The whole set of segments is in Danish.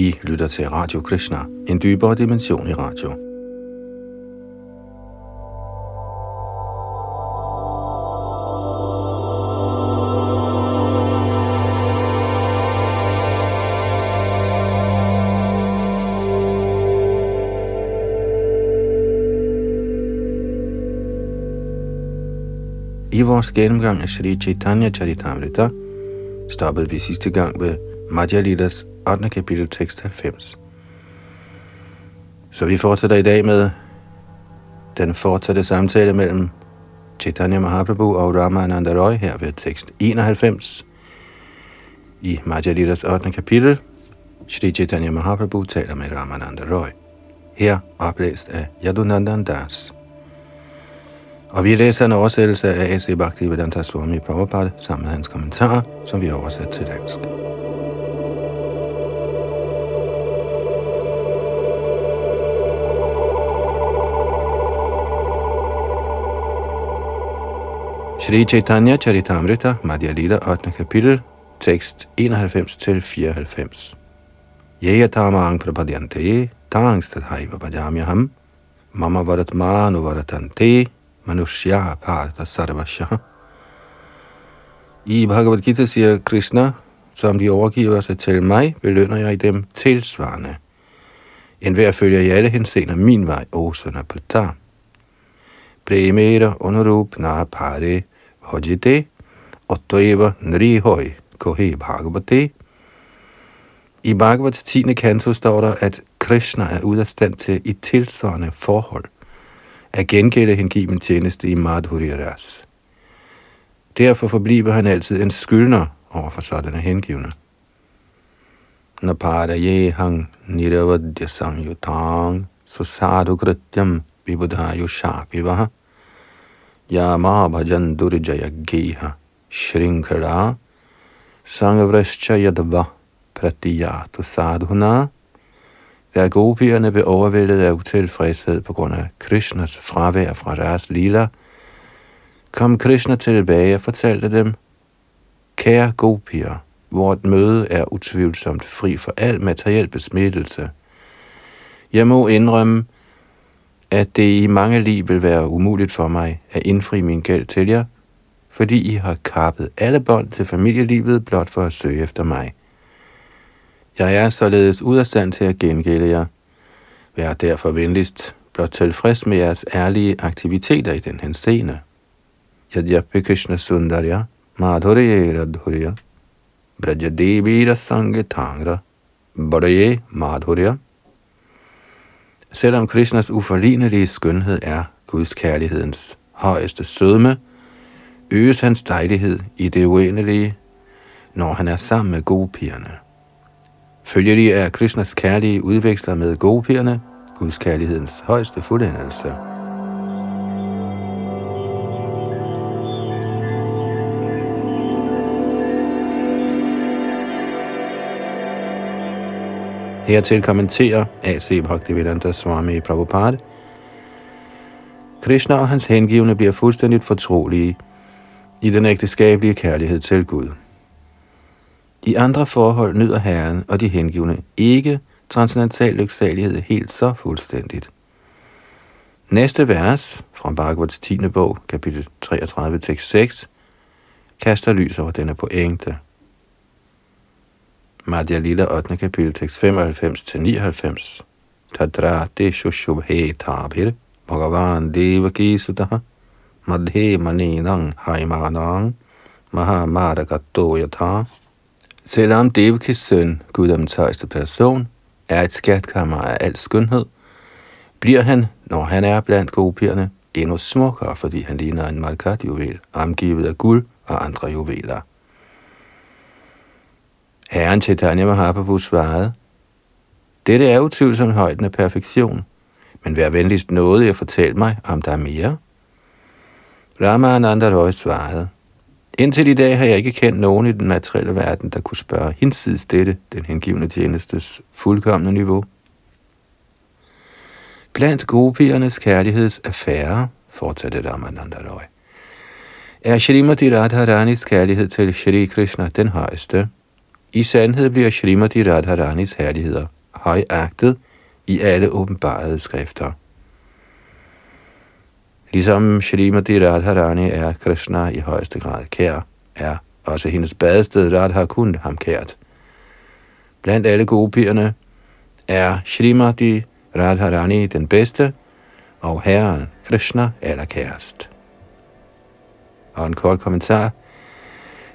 I lytter til Radio Krishna, en dybere dimension i radio. I vores gennemgang af Sri Chaitanya Charitamrita stoppede vi sidste gang ved Madhya Lilas 8. kapitel tekst 90. Så vi fortsætter i dag med den fortsatte samtale mellem Chaitanya Mahaprabhu og Ramananda Roy her ved tekst 91 i Madhya Lilas 8. kapitel. Shri Chaitanya Mahaprabhu taler med Ramananda Roy. Her oplæst af Yadunandan Das. Og vi læser en oversættelse af A.C. Bhaktivedanta Swami Prabhupada sammen med hans kommentarer, som vi har oversat til dansk. Sri Chaitanya Charitamrita, Madhya Lila, 8. kapitel, tekst 91-94. Yeya tamang prapadyante, tang stathaiva bhajamyaham, mama varatmanu varatante, manushya parta sarvashaha. I e Bhagavad Gita siger Krishna, som de overgiver sig til mig, belønner jeg dem tilsvarende. En hver følger i alle henseender min vej, o søn af Pata. Premera na pare hojite, ottoeva nrihoi kohe bhagavate. I Bhagavats 10. kanto står der, at Krishna er ude af stand til i tilsvarende forhold at gengælde hengiven tjeneste i Madhurya Ras. Derfor forbliver han altid en skyldner over for sådanne hengivne. Napada ye hang niravadya samyutang susadu krityam vibudhayu shapivaha yama bhajan durjaya geha shrinkara sangavrascha yadva pratiyatu sadhuna da gopierne blev overvældet af utilfredshed på grund af Krishnas fravær fra deres lila, kom Krishna tilbage og fortalte dem, Kære gopier, vort møde er utvivlsomt fri for al materiel besmittelse. Jeg må indrømme, at det i mange liv vil være umuligt for mig at indfri min gæld til jer, fordi I har kappet alle bånd til familielivet blot for at søge efter mig. Jeg er således ud af stand til at gengælde jer. Vær derfor venligst blot tilfreds med jeres ærlige aktiviteter i den henseende. Yadyapi Krishna Sundarya, Madhurya Radhurya, Brajadevi Rasangetangra, Badaye Madhurya. Selvom Krishnas uforlignelige skønhed er Guds kærlighedens højeste sødme, øges hans dejlighed i det uendelige, når han er sammen med gopierne. Følgelig er Krishnas kærlige udveksler med gopierne, Guds kærlighedens højeste fuldendelse. Hertil kommenterer A.C. Bhaktivedanta Swami Prabhupada, Krishna og hans hengivne bliver fuldstændigt fortrolige i den ægteskabelige kærlighed til Gud. I andre forhold nyder Herren og de hengivne ikke transcendental lyksalighed helt så fuldstændigt. Næste vers fra Bhagavats 10. bog, kapitel 33, tekst 6, kaster lys over denne pointe. Madhya Lila 8. kapitel, tekst 95-99. Tadrate shushubhe tabhir Bhagavan devaki sutaha madhe maninang haimanang mahamadagato yatha Selvom Devakis søn, guddommens højeste person, er et skatkammer af al skønhed, bliver han, når han er blandt gopierne, endnu smukkere, fordi han ligner en malkat-juvel, omgivet af guld og andre juveler. Herren Chaitanya Mahaprabhu svarede, Dette er utvivlsomt højden af perfektion, men vær venligst nådig at fortælle mig, om der er mere. Ramananda Roy svarede, Indtil i dag har jeg ikke kendt nogen i den materielle verden, der kunne spørge hinsides dette, den hengivne tjenestes fuldkommende niveau. Blandt gopiernes kærlighedsaffære, fortsatte Ramananda Roy, er Shrimati Radharanis kærlighed til Shri Krishna den højeste. I sandhed bliver Srimati Radharanis herligheder højagtet i alle åbenbarede skrifter. Ligesom Srimati Radharani er Krishna i højeste grad kær, er også hendes badested Radha kun ham kært. Blandt alle gopierne er Srimati Radharani den bedste, og herren Krishna kærest. Og en kort kommentar.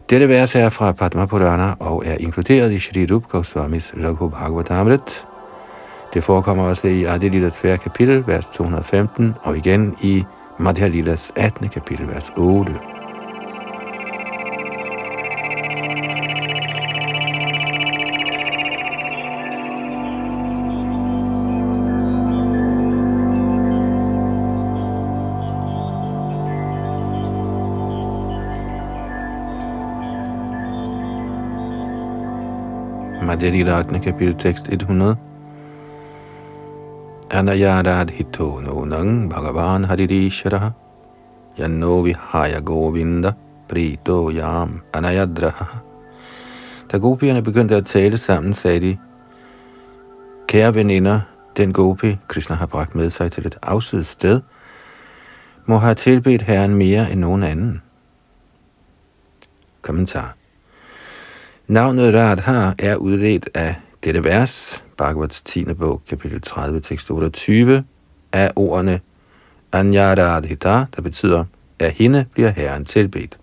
Dette vers er fra Padma Purana og er inkluderet i Shri Rup Goswamis Raghu Bhagavatamrit. Det forekommer også i Adi Lilas 4. kapitel, vers 215, og igen i Madhya Lilas 18. kapitel, vers 8. Madhya 8. kapitel tekst 100. Anayaradhito nang bhagavan haririshara yanno vihaya govinda prito yam anayadraha. Da gopierne begyndte at tale sammen, sagde de, Kære veninder, den gopi, Krishna har bragt med sig til et afsides sted, må have tilbedt Herren mere end nogen anden. Kommentar Navnet Radha er udledt af dette vers, Bhagavats 10. bog, kapitel 30, tekst 28, af ordene Anyaradhita, der betyder, at hende bliver Herren tilbedt.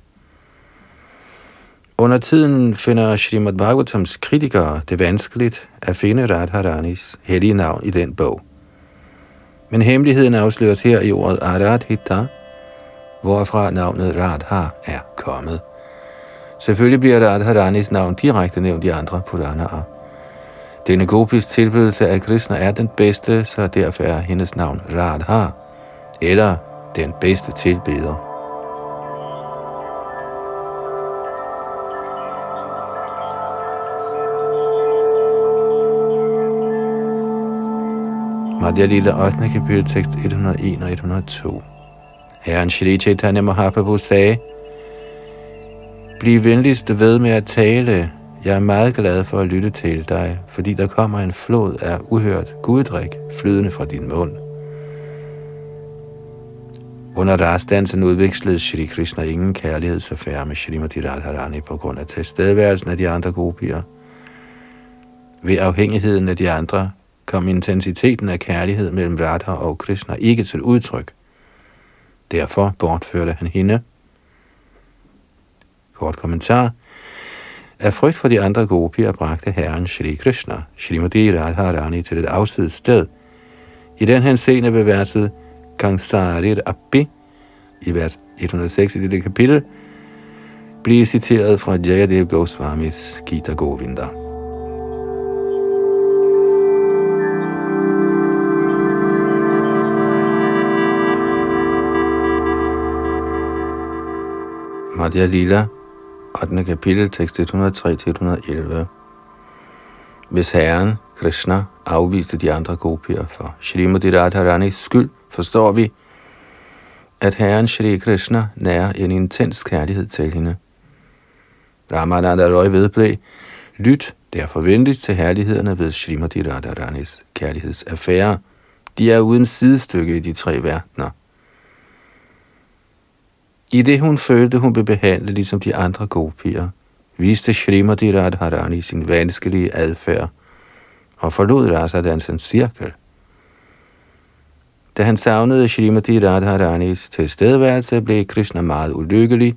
Under tiden finder Srimad Bhagavatams kritikere det vanskeligt at finde Radharanis hellige navn i den bog. Men hemmeligheden afsløres her i ordet Aradhita, hvorfra navnet Radha er kommet. Selvfølgelig bliver Radharanis navn direkte nævnt i andre Puranaer. Denne gopis tilbedelse af Krishna er den bedste, så derfor er hendes navn Radha, eller den bedste tilbeder. Madhya Lila 8. kapitel tekst 101 og 102. Herren Shri Chaitanya Mahaprabhu sagde, Bliv venligst ved med at tale, jeg er meget glad for at lytte til dig, fordi der kommer en flod af uhørt guddrik flydende fra din mund. Under rastdansen udvekslede Shri Krishna ingen kærlighedsaffære med Shrimati Radharani på grund af tilstedeværelsen af de andre gopier. Ved afhængigheden af de andre kom intensiteten af kærlighed mellem Radha og Krishna ikke til udtryk. Derfor bortførte han hende. Kort kommentar – af frygt for de andre gopier bragte herren Shri Krishna, Shrimati Radharani, til et afsides sted. I den henseende ved verset Kangsarir Abbi, i vers 106 i dette kapitel, bliver citeret fra Jayadev Goswamis Gita Govinda. Madhya Lila 8. kapitel, tekst 103-111. Hvis Herren, Krishna, afviste de andre gopier for Shrimati Radharanis skyld, forstår vi, at Herren Shri Krishna nærer en intens kærlighed til hende. Ramananda Roy vedblev, lyt derfor venligst til herlighederne ved Shrimati Radharanis kærlighedsaffære. De er uden sidestykke i de tre verdener. I det hun følte, hun blev behandlet ligesom de andre gopier, viste Shrimati Radharani sin vanskelige adfærd og forlod Rasadansens cirkel. Da han savnede Shrimati Radharanis tilstedeværelse, blev Krishna meget ulykkelig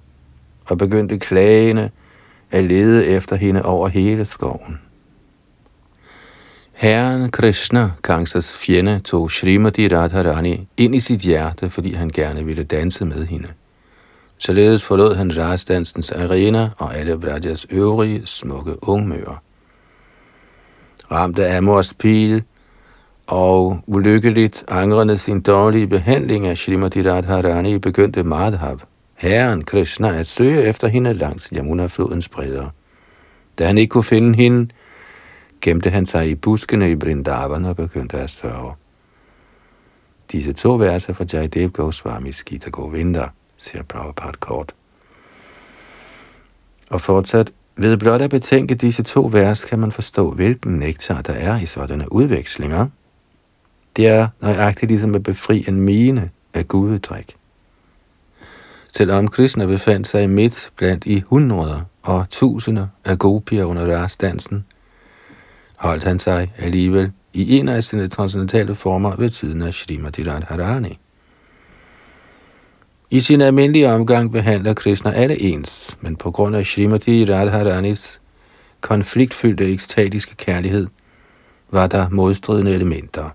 og begyndte klagende at lede efter hende over hele skoven. Herren Krishna, Kangsas fjende, tog Shrimati Radharani ind i sit hjerte, fordi han gerne ville danse med hende. Således forlod han rastdansens arena og alle Vrajas øvrige smukke ungmøger. Ramte af Amors pil og ulykkeligt angrende sin dårlige behandling af Srimati Radharani begyndte Madhav, herren Krishna, at søge efter hende langs Yamuna-flodens bredder. Da han ikke kunne finde hende, gemte han sig i buskene i Brindavan og begyndte at sørge. Disse to verser fra Jaidev Goswamis Gita Govinda siger Prabhupada kort. Og fortsat, Ved blot at betænke disse to vers, kan man forstå, hvilken nektar der er i sådanne udvekslinger. Det er nøjagtigt ligesom at befri en mine af gudedrik. Selvom Krishna befandt sig midt blandt i hundreder og tusinder af gopier under rastdansen, holdt han sig alligevel i en af sine transcendentale former ved siden af Srimati Radharani. I sin almindelige omgang behandler Krishna alle ens, men på grund af Srimati Radharanis konfliktfyldte ekstatiske kærlighed, var der modstridende elementer.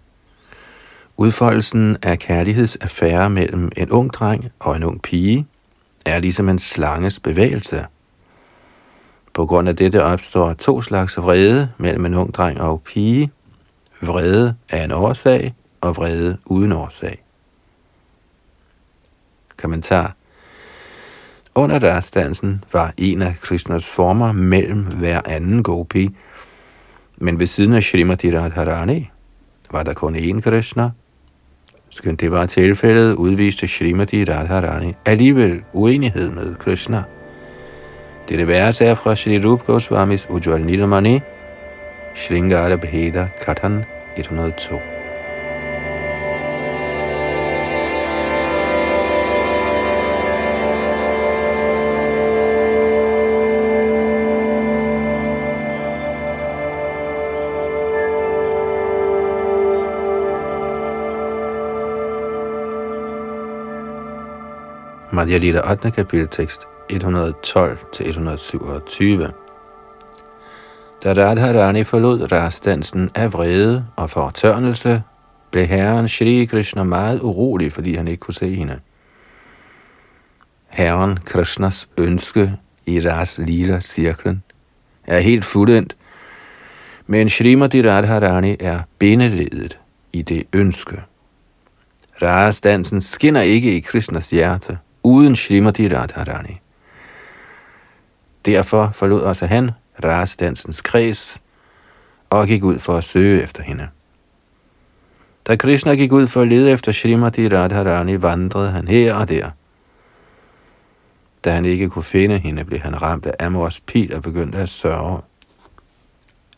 Udfoldelsen af kærlighedsaffære mellem en ung dreng og en ung pige er ligesom en slanges bevægelse. På grund af dette opstår to slags vrede mellem en ung dreng og pige. Vrede af en årsag og vrede uden årsag. Kommentar. Under dørstansen var en af Krishnas former mellem hver anden gopi, men ved siden af Srimati Radharani var der kun én Krishna. Skønt det var tilfældet, udviste Srimati Radharani alligevel uenighed med Krishna. Dette vers er fra Shri Rup Goswamis Ujjwal Nilamani, Shringara Bheda Katan 102. Madhya Lita 8. kapitel tekst 112-127. Da Radharani forlod rastdansen af vrede og fortørnelse, blev herren Shri Krishna meget urolig, fordi han ikke kunne se hende. Herren Krishnas ønske i Ras Lila cirklen er helt fuldendt, men Srimati Radharani er bindeledet i det ønske. Rasdansen skinner ikke i Krishnas hjerte – uden Shrimati Radharani. Derfor forlod også han rasdansens kreds og gik ud for at søge efter hende. Da Krishna gik ud for at lede efter Shrimati Radharani, vandrede han her og der. Da han ikke kunne finde hende, blev han ramt af Amors pil og begyndte at sørge.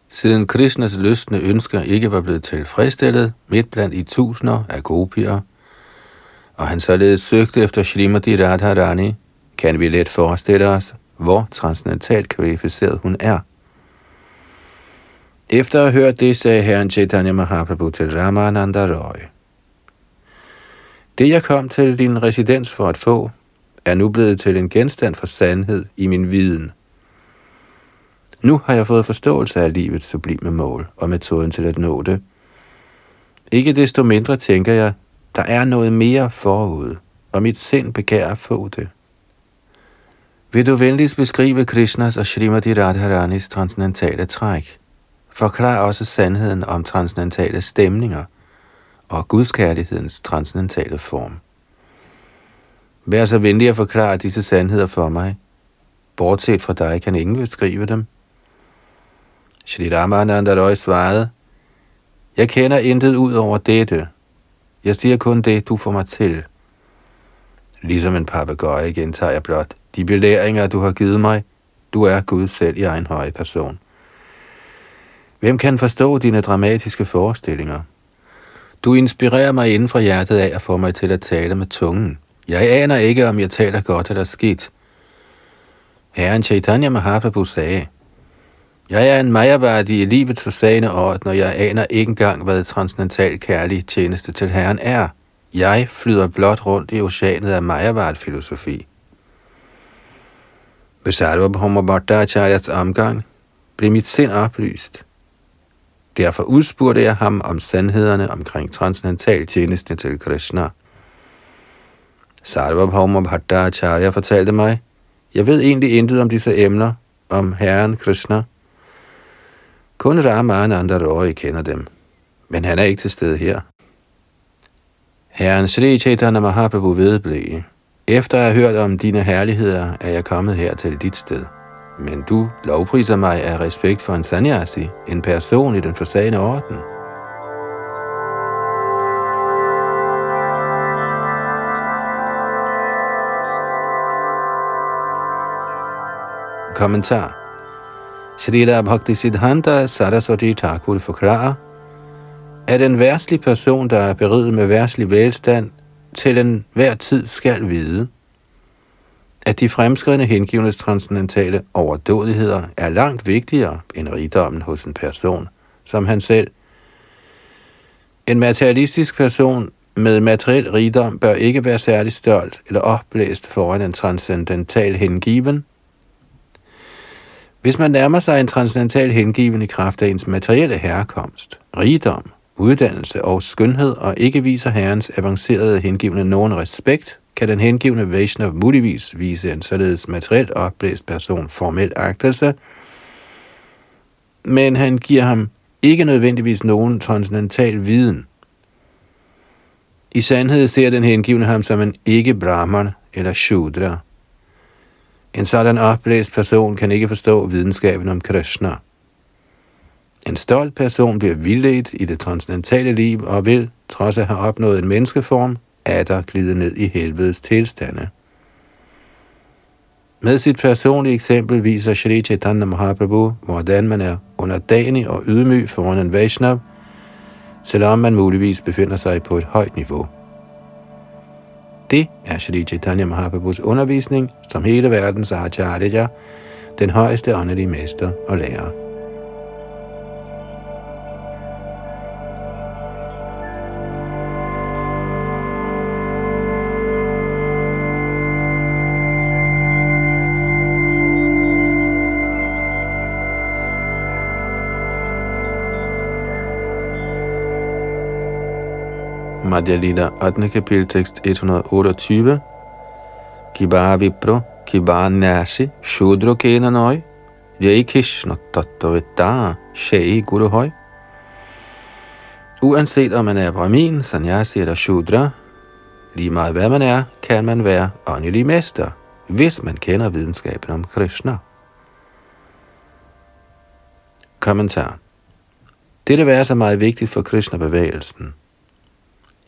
Siden Krishnas lystende ønsker ikke var blevet tilfredsstillet midt blandt i tusinder af gopier, og han således søgte efter Shrimati Radharani, kan vi let forestille os, hvor transcendentalt kvalificeret hun er. Efter at have hørt det, sagde herren Chaitanya Mahaprabhu til Ramananda Roy. Det, jeg kom til din residens for at få, er nu blevet til en genstand for sandhed i min viden. Nu har jeg fået forståelse af livets sublime mål og metoden til at nå det. Ikke desto mindre tænker jeg, der er noget mere forud, og mit sind begærer at få det. Vil du venligst beskrive Krishnas og Srimati Radharanis transcendentale træk? Forklar også sandheden om transcendentale stemninger og gudskærlighedens transcendentale form. Vær så venlig at forklare disse sandheder for mig. Bortset fra dig kan ingen beskrive dem. Shri Ramananda Roy svarede, Jeg kender intet ud over dette, jeg siger kun det, du får mig til. Ligesom en papegøje gentager jeg blot. De belæringer, du har givet mig, du er Gud selv i egen høje person. Hvem kan forstå dine dramatiske forestillinger? Du inspirerer mig inden fra hjertet af at få mig til at tale med tungen. Jeg aner ikke, om jeg taler godt eller skidt. Herren Chaitanya Mahaprabhu sagde, jeg er en majerværdig i livets forsagende orden, og jeg aner ikke engang, hvad transcendental kærlig tjeneste til Herren er. Jeg flyder blot rundt i oceanet af majavart filosofi Ved Sarvabhauma Bhattacharyas omgang blev mit sind oplyst. Derfor udspurgte jeg ham om sandhederne omkring transcendental tjeneste til Krishna. Sarvabhauma Bhattacharya fortalte mig, jeg ved egentlig intet om disse emner, om Herren Krishna, kun andre Roy kender dem, men han er ikke til stede her. Herren Sri Chaitanya Mahaprabhu vedblev. Efter at have hørt om dine herligheder, er jeg kommet her til dit sted. Men du lovpriser mig af respekt for en sanyasi, en person i den forsagende orden. Kommentar Srila Bhakti Siddhanta Saraswati Thakur forklarer, at en værtslig person, der er beriget med værtslig velstand, til en hver tid skal vide, at de fremskridende hengivnes transcendentale overdådigheder er langt vigtigere end rigdommen hos en person, som han selv. En materialistisk person med materiel rigdom bør ikke være særlig stolt eller opblæst foran en transcendental hengiven. Hvis man nærmer sig en transcendental hengiven i kraft af ens materielle herkomst, rigdom, uddannelse og skønhed, og ikke viser herrens avancerede hengivne nogen respekt, kan den hengivne Vaishnav muligvis vise en således materielt opblæst person formel agtelse, men han giver ham ikke nødvendigvis nogen transcendental viden. I sandhed ser den hengivne ham som en ikke-brahman eller shudra. En sådan oplæst person kan ikke forstå videnskaben om Krishna. En stolt person bliver vildledt i det transcendentale liv og vil, trods at have opnået en menneskeform, der glide ned i helvedes tilstande. Med sit personlige eksempel viser Sri Chaitanya Mahaprabhu, hvordan man er underdanig og ydmyg foran en Vaishnav, selvom man muligvis befinder sig på et højt niveau. Det er Shri Chaitanya Mahaprabhus undervisning, som hele verdens Acharya, den højeste åndelige mester og lærer. Madhya Lila 8. kapitel tekst 128. Kibar Vipro, Kibar Nasi, Shudro Kena Noi, Jai Krishna Tattavita, Shai Guru Hoi. Uanset om man er brahmin, sanyasi eller shudra, lige meget hvad man er, kan man være åndelig mester, hvis man kender videnskaben om Krishna. Kommentar. Dette er så meget vigtigt for Krishna-bevægelsen –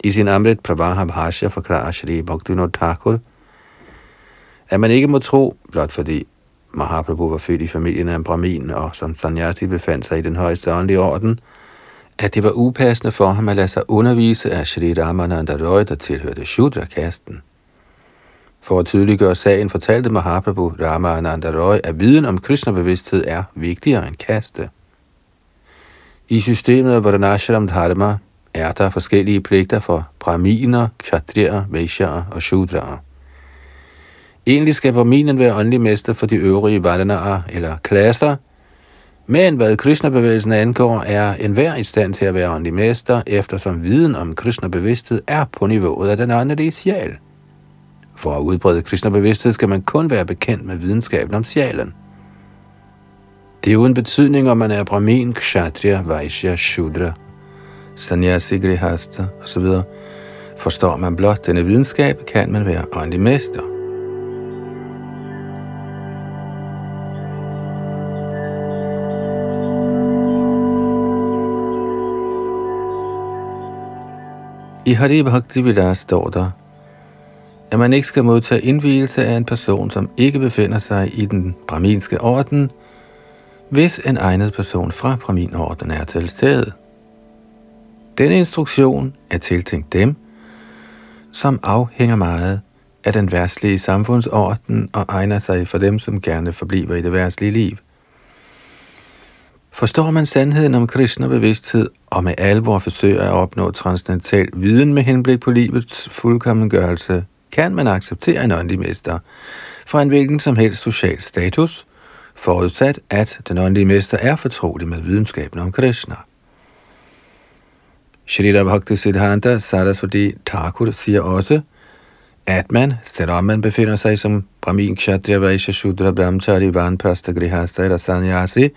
i sin Amrit Pravaha Bhashya forklarer Shri Bhaktivinoda Thakur, at man ikke må tro, blot fordi Mahaprabhu var født i familien af en brahmin, og som sanyasi befandt sig i den højeste åndelige orden, at det var upassende for ham at lade sig undervise af Shri Ramananda Roy, der tilhørte Shudra-kasten. For at tydeliggøre sagen fortalte Mahaprabhu Ramananda Roy, at viden om Krishna-bevidsthed er vigtigere end kaste. I systemet af Varanashram Dharma er der forskellige pligter for brahminer, kshatriyer, vaishyaer og shudraer. Egentlig skal brahminen være åndelig mester for de øvrige varnaer eller klasser, men hvad Krishna-bevægelsen angår, er enhver i stand til at være åndelig mester, eftersom viden om Krishna-bevidsthed er på niveauet af den åndelige sjæl. For at udbrede Krishna-bevidsthed skal man kun være bekendt med videnskaben om sjælen. Det er uden betydning, om man er brahmin, kshatriya, vaishya, shudra sannyasi, grihasta osv., forstår man blot denne videnskab, kan man være åndelig mester. I Hari Bhakti Vilas står der, at man ikke skal modtage indvielse af en person, som ikke befinder sig i den braminske orden, hvis en egnet person fra braminorden er til stede. Denne instruktion er tiltænkt dem, som afhænger meget af den værtslige samfundsorden og egner sig for dem, som gerne forbliver i det værtslige liv. Forstår man sandheden om Krishna bevidsthed og med alvor forsøger at opnå transcendental viden med henblik på livets fuldkommengørelse, kan man acceptere en åndelig mester fra en hvilken som helst social status, forudsat at den åndelige mester er fortrolig med videnskaben om Krishna. Shrita Bhakti Siddhanta Saraswati Thakur siger også, at man, selvom man befinder sig som Brahmin, Kshatriya, Vaishya, Shudra, Brahmachari, Vanprasta, Grihasta eller Sanyasi,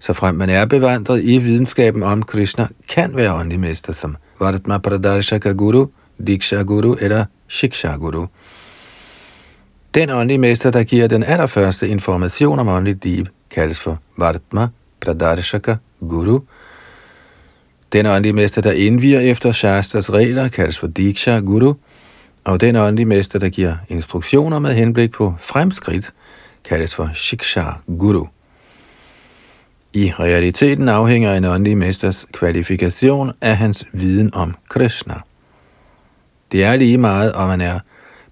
så frem man er bevandret i videnskaben om Krishna, kan være åndelig mester som Vartma Pradarshaka Guru, Diksha Guru eller Shiksha Guru. Den åndelige mester, der giver den allerførste information om åndelig liv, kaldes for Vartma Pradarshaka Guru, den åndelige mester, der indviger efter Shastras regler, kaldes for Diksha Guru, og den åndelige mester, der giver instruktioner med henblik på fremskridt, kaldes for Shiksha Guru. I realiteten afhænger en åndelig mesters kvalifikation af hans viden om Krishna. Det er lige meget, om man er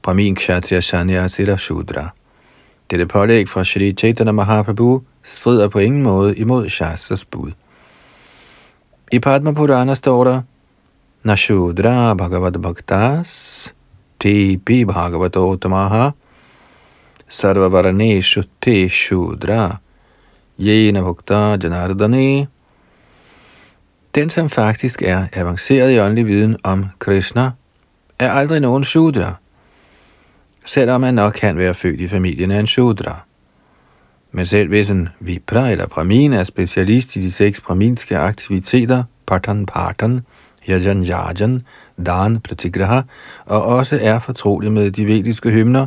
Brahmin, Kshatriya, Sanyas eller Shudra. Dette pålæg fra Shri Chaitanya Mahaprabhu strider på ingen måde imod Shastras bud. I Padma Purana står der, Nashudra Bhagavad Bhaktas Te Bhagavato Bhagavatottamaha Sarvavarane Shutte Shudra Jena Bhakta Janardane Den, som faktisk er avanceret i åndelig viden om Krishna, er aldrig nogen Shudra, selvom man nok kan være født i familien af en Shudra. Men selv hvis en Vipra eller Brahmin er specialist i de seks brahminske aktiviteter, Patan Patan, Yajan Yajan, Dan Pratigraha, og også er fortrolig med de vediske hymner,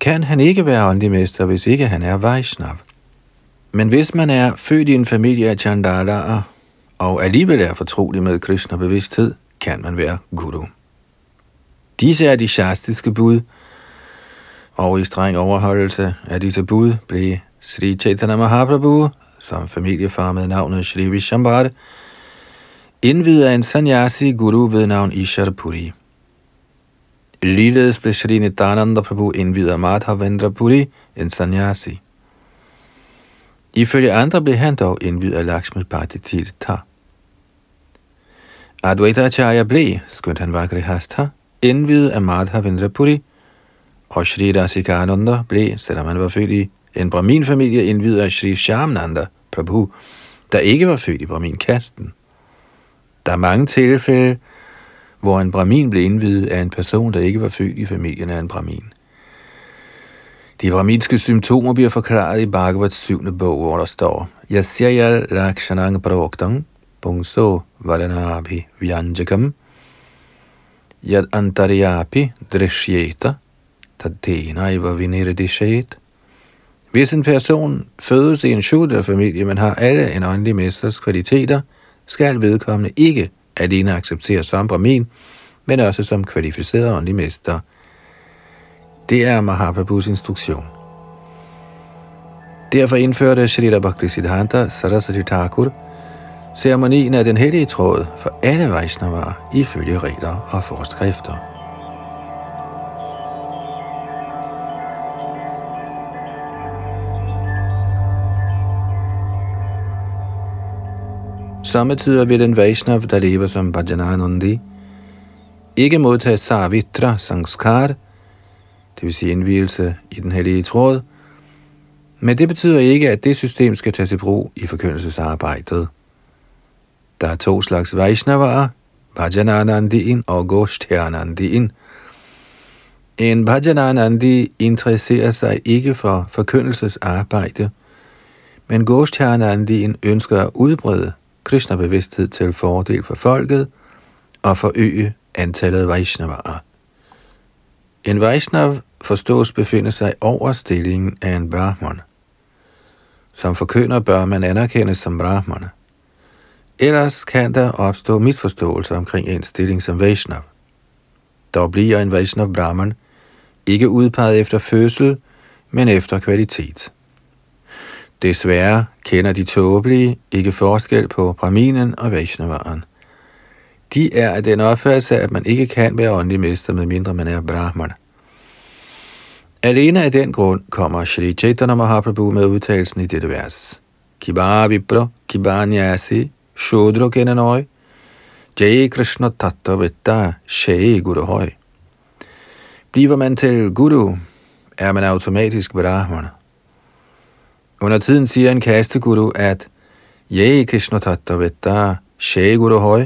kan han ikke være åndelig mester, hvis ikke han er Vaishnav. Men hvis man er født i en familie af Chandalaer, og alligevel er fortrolig med Krishna bevidsthed, kan man være guru. Disse er de shastiske bud, og i streng overholdelse af disse bud blev Sri Chaitanya Mahaprabhu, som familiefar med navnet Sri Vishambhar, indvidet af en sanyasi guru ved navn Isharpuri. Ligeledes blev Sri Nityananda Prabhu indvidet af Madhavendra Puri, en sanyasi. Ifølge andre blev han dog indvidet af Lakshmi Bhatti Tirtha. Advaita Acharya blev, skønt han var grihastha, indvidet af Madhavendra Puri, og Sri Rasikananda blev, selvom han var født i en Brahmin-familie, indvidet af Sri Shamnanda Prabhu, der ikke var født i Brahmin-kasten. Der er mange tilfælde, hvor en brahmin blev indvidet af en person, der ikke var født i familien af en brahmin. De brahminske symptomer bliver forklaret i Bhagavats syvende bog, hvor der står Yasyaya lakshanang praoktang pungso vadanabhi vyanjakam yad antaryapi drishyeta tadena vinirdishet. Hvis en person fødes i en shudra-familie, men har alle en åndelig mesters kvaliteter, skal vedkommende ikke alene acceptere som brahmin, men også som kvalificeret åndelig mester. Det er Mahaprabhus instruktion. Derfor indførte Shrita Bhaktisiddhanta Saraswati Thakur ceremonien af den hellige tråd for alle Vaishnavaer ifølge regler og forskrifter. Samtidig vil den Vaishnav, der lever som Bhajananandi, ikke modtage Savitra Sanskar, det vil sige indvielse i den hellige tråd, men det betyder ikke, at det system skal tages i brug i forkyndelsesarbejdet. Der er to slags Vaishnavaer, Bhajananandiin og Goshtyanandiin. En Bhajananandi interesserer sig ikke for forkyndelsesarbejde, men Goshtyanandiin ønsker at udbrede Krishna-bevidsthed til fordel for folket og forøge antallet af Vaishnavaer. En Vaishnav forstås befinde sig over stillingen af en Brahman. Som forkynder bør man anerkendes som Brahman. Ellers kan der opstå misforståelser omkring en stilling som Vaishnav. Dog bliver en Vaishnav Brahman ikke udpeget efter fødsel, men efter kvalitet. Desværre kender de tåbelige ikke forskel på Brahminen og Vaishnavaren. De er af den opfattelse, at man ikke kan være åndelig mester, medmindre man er Brahman. Alene af den grund kommer Shri Chaitanya Mahaprabhu med udtalelsen i dette vers. Kibar vipra, kibar nyasi, shodro kenanoi, jai krishna tatta vetta, shai guru hoi. Bliver man til guru, er man automatisk brahman. Under tiden siger en kasteguru, at Ye Krishna Tattavetta Guru Hoy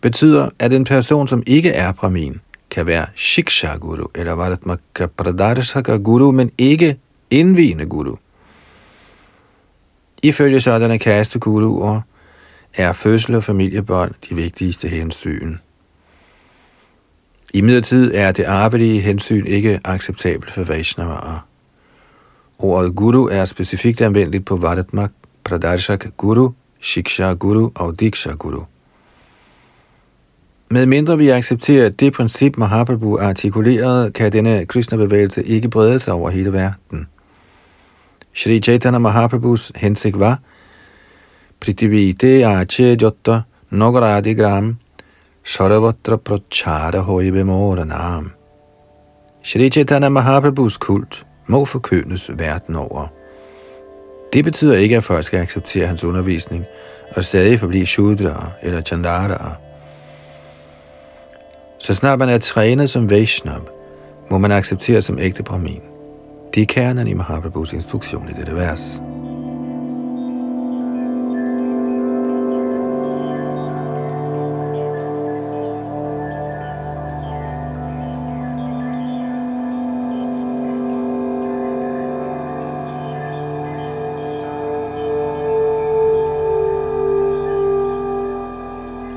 betyder, at en person, som ikke er Brahmin, kan være Shiksha Guru, eller Varatmaka Pradarshaka Guru, men ikke indvigende Guru. Ifølge sådanne kasteguruer er fødsel og familiebånd de vigtigste hensyn. I midlertid er det arbejdige hensyn ikke acceptabelt for Vaishnavaer. Ordet guru er specifikt anvendeligt på Vadatmak, Pradarshak Guru, Shiksha Guru og Diksha Guru. Med mindre vi accepterer det princip, Mahaprabhu artikulerede, kan denne Krishna-bevægelse ikke brede sig over hele verden. Shri Chaitanya Mahaprabhus hensigt var, Pritivite Ache Jotta Nogradi Gram Saravatra Prachara Hoibe Moranam. Shri Chaitanya Mahaprabhus kult må forkyndes verden over. Det betyder ikke, at folk skal acceptere hans undervisning og stadig forblive shudra eller chandara. Så snart man er trænet som Vaishnav, må man acceptere som ægte brahmin. Det er kernen i Mahaprabhus instruktion i dette vers.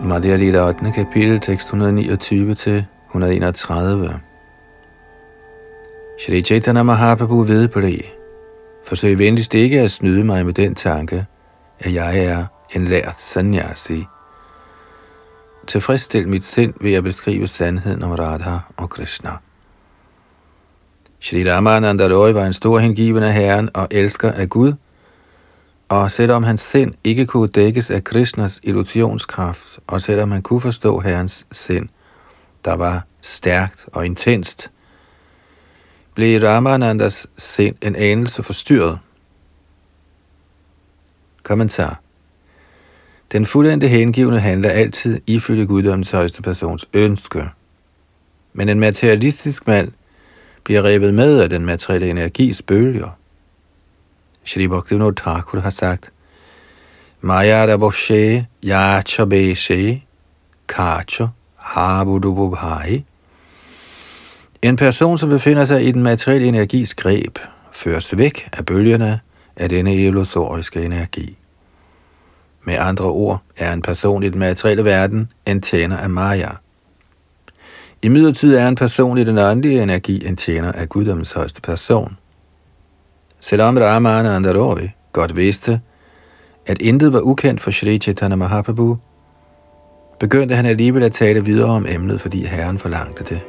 Madhya Lila 8. kapitel, tekst 129 til 131. Shri Chaitanya Mahaprabhu vedblev, forsøg venligst ikke at snyde mig med den tanke, at jeg er en lært sanyasi. Tilfredsstil mit sind ved at beskrive sandheden om Radha og Krishna. Shri Ramananda Roy var en stor hengiven af Herren og elsker af Gud, og selvom hans sind ikke kunne dækkes af Krishnas illusionskraft, og selvom han kunne forstå Herrens sind, der var stærkt og intenst, blev Ramanandas sind en anelse forstyrret. Kommentar Den fuldendte hengivne handler altid ifølge guddommens højeste persons ønske. Men en materialistisk mand bliver revet med af den materielle energis bølger. Shri Bhaktivinoda Thakur har sagt, Maya Raboshe Yacha Beshe Kacha Habudububhai En person, som befinder sig i den materielle energis greb, føres væk af bølgerne af denne illusoriske energi. Med andre ord er en person i den materielle verden en tjener af Maya. I midlertid er en person i den åndelige energi en tjener af Guddoms højeste person – Selvom Ramana Andarovi godt vidste, at intet var ukendt for Sri Chaitanya Mahaprabhu, begyndte han alligevel at tale videre om emnet, fordi Herren forlangte det.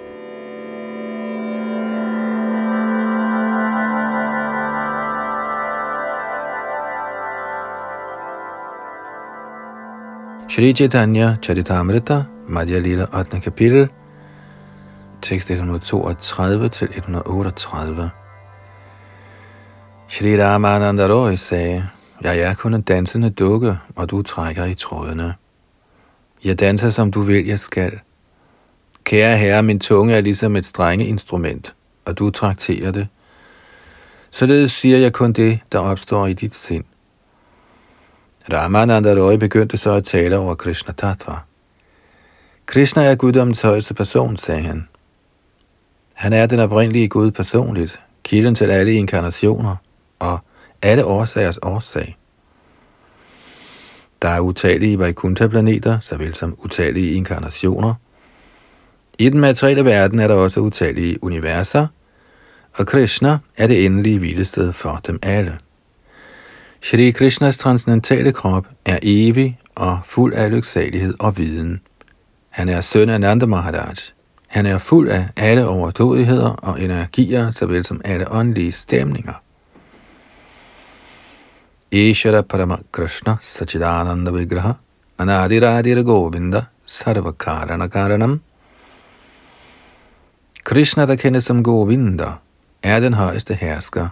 Shri Chaitanya Charitamrita, Madhya Lila 8. kapitel, tekst 132 til 138. Shri Ramananda Roy sagde, jeg er kun en dansende dukke, og du trækker i trådene. Jeg danser, som du vil, jeg skal. Kære herre, min tunge er ligesom et strenge instrument, og du trakterer det. Således siger jeg kun det, der opstår i dit sind. Ramananda Roy begyndte så at tale over Krishna Tattva. Krishna er guddommens højeste person, sagde han. Han er den oprindelige Gud personligt, kilden til alle inkarnationer og alle årsagers årsag. Der er utallige Vaikuntha-planeter, såvel som utallige inkarnationer. I den materielle verden er der også utallige universer, og Krishna er det endelige hvilested for dem alle. Shri Krishnas transcendentale krop er evig og fuld af lyksalighed og viden. Han er søn af Nanda Maharaj. Han er fuld af alle overdådigheder og energier, såvel som alle åndelige stemninger. Ishara Parama Krishna Sachidananda Vigraha Anadiradira Govinda Sarvakarana Karanam Krishna, der kendes som Govinda, er den højeste hersker.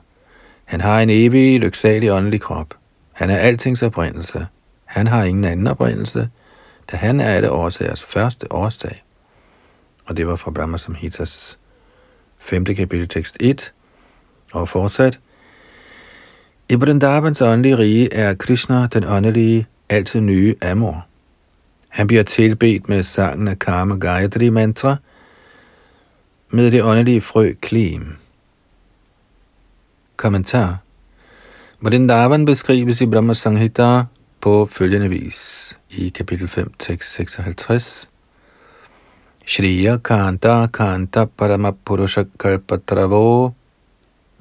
Han har en evig, lyksalig åndelig krop. Han er altings oprindelse. Han har ingen anden oprindelse, da han er alle årsagers første årsag. Og det var fra Brahma Samhitas 5. kapitel tekst 1, og fortsat, i Vrindavans åndelige rige er Krishna den åndelige, altid nye Amor. Han bliver tilbedt med sangen af Karma Gayatri mantra med det åndelige frø Klim. Kommentar Vrindavan beskrives i Brahma Sanghita på følgende vis i kapitel 5, tekst 56. Shriya Kanta Kanta Paramapurusha Kalpatravo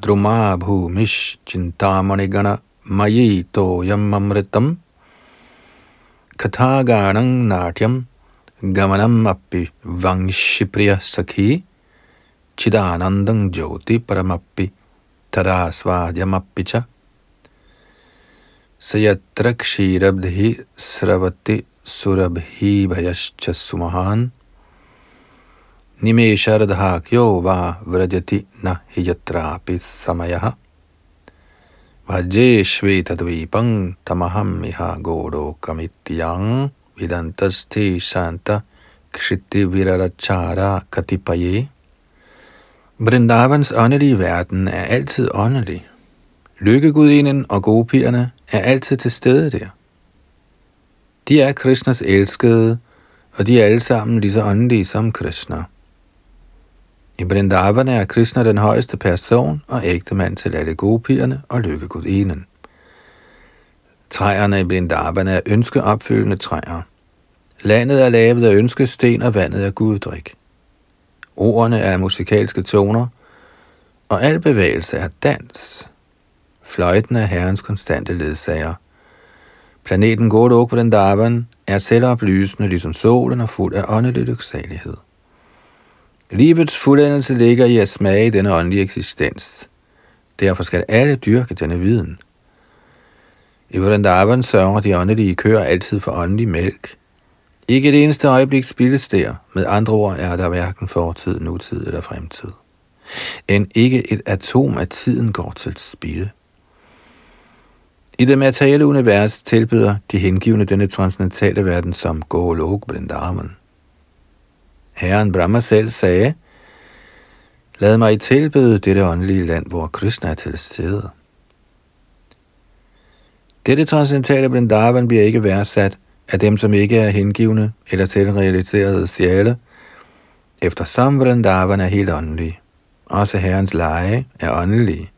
Druma bhumish chintamanigana mayi toyam amritam kathaganang natyam gamanam appi vangshipriya sakhi chidanandang jyoti paramappi tada svadyamappi cha Sayatra kshirabdhi sravati Nime Sharadha Kyo va vrajati na hiyatrapi samayaha Vaje shvetadvipang tamaham iha goro kamityang vidantasti santa kshiti virarachara katipaye Brindavans åndelige verden er altid åndelig. Lykkegudinen og gopierne er altid til stede der. De er Krishnas elskede, og de er alle sammen lige så åndelige som Krishna. I Vrindavan er Krishna den højeste person og ægte mand til alle gopierne og lykkegudinen. Træerne i Vrindavan er ønskeopfyldende træer. Landet er lavet af ønskesten, og vandet er guddrik. Ordene er musikalske toner, og al bevægelse er dans. Fløjten er herrens konstante ledsager. Planeten Godok på er selvoplysende ligesom solen og fuld af åndelig lyksalighed. Livets fuldendelse ligger i at smage denne åndelige eksistens. Derfor skal alle dyrke denne viden. I Vrindavan sørger de åndelige køer altid for åndelig mælk. Ikke det eneste øjeblik spildes der. Med andre ord er der hverken fortid, nutid eller fremtid. End ikke et atom af tiden går til spilde. I det materielle univers tilbyder de hengivne denne transcendentale verden som Golok Vrindavan. Herren Brahma selv sagde, Lad mig tilbede dette åndelige land, hvor Krishna er til stede. Dette transcendentale Vrindavan bliver ikke værdsat af dem, som ikke er hengivne eller selvrealiserede sjæle, eftersom Vrindavan er helt åndelig. Også herrens lege er åndelige.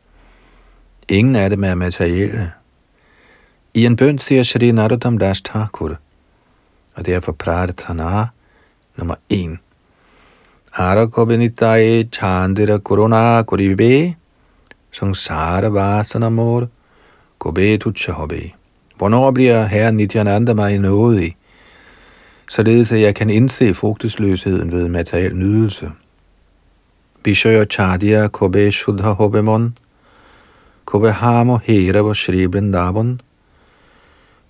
Ingen af dem er materielle. I en bøn siger Shri Narottam Das Thakur, og derfor Pradhana nummer 1. Arakobinitaye chandira corona Koribe sangsara vasana mor, kobe tuchahobe. Hvornår bliver herre Nityananda mig nådig, således at jeg kan indse frugtesløsheden ved materiel nydelse? Bishaya Chadia Kobe Shuddha Hobemon, Kobe Hamo Hera Shri Vrindavan,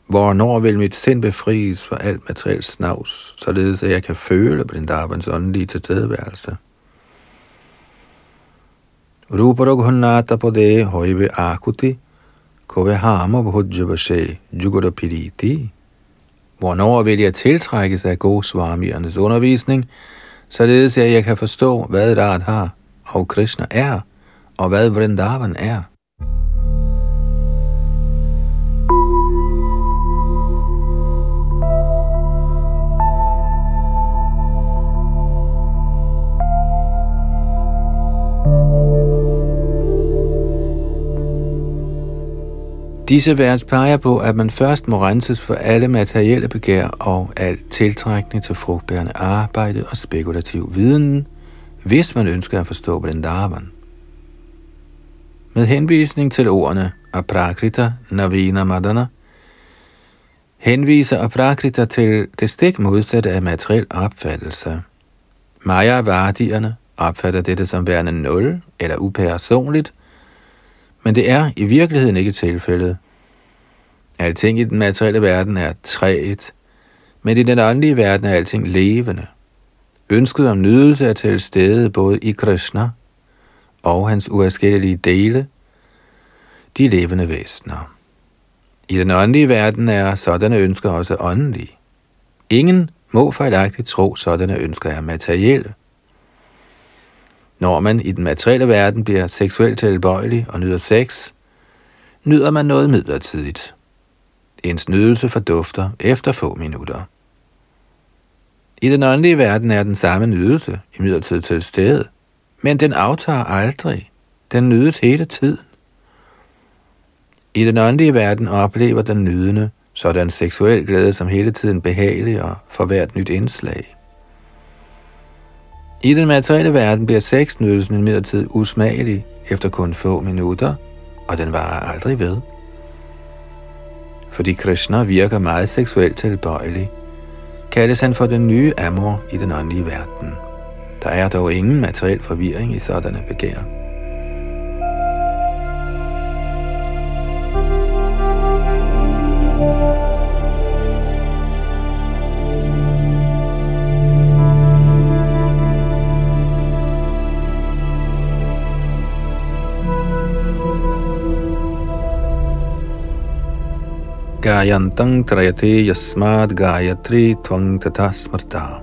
Hvornår vil mit sind befries for alt materielt snavs, således at jeg kan føle Vrindavans åndelige tilstedeværelse? Ruparaghunnata på det højve akuti, kove hama bhujjabashe jugura. Hvornår vil jeg tiltrækkes af Goswamiernes undervisning, således at jeg kan forstå, hvad Radha og Krishna er, og hvad Vrindavan er? Disse vers peger på, at man først må renses for alle materielle begær og al tiltrækning til frugtbærende arbejde og spekulativ viden, hvis man ønsker at forstå Vrindavan. Med henvisning til ordene Aprakrita Navina Madana, henviser Aprakrita til det stik modsatte af materiel opfattelse. Maya-vardierne opfatter dette som værende nul eller upersonligt, men det er i virkeligheden ikke tilfældet. Alting i den materielle verden er træet, men i den åndelige verden er alting levende. Ønsket om nydelse er til stede både i Krishna og hans uafskillelige dele, de levende væsener. I den åndelige verden er sådanne ønsker også åndelige. Ingen må fejlagtigt tro, sådanne ønsker er materielle. Når man i den materielle verden bliver seksuelt tilbøjelig og nyder sex, nyder man noget midlertidigt. Ens nydelse fordufter efter få minutter. I den åndelige verden er den samme nydelse i midlertid til stede, men den aftager aldrig. Den nydes hele tiden. I den åndelige verden oplever den nydende sådan seksuel glæde som hele tiden behagelig og for hvert nyt indslag. I den materielle verden bliver sexnydelsen imidlertid usmagelig efter kun få minutter, og den varer aldrig ved. Fordi Krishna virker meget seksuelt tilbøjelig, kaldes han for den nye Amor i den åndelige verden. Der er dog ingen materiel forvirring i sådanne begær. Gayantang trayate yasmad gayatri tvang tata smarta.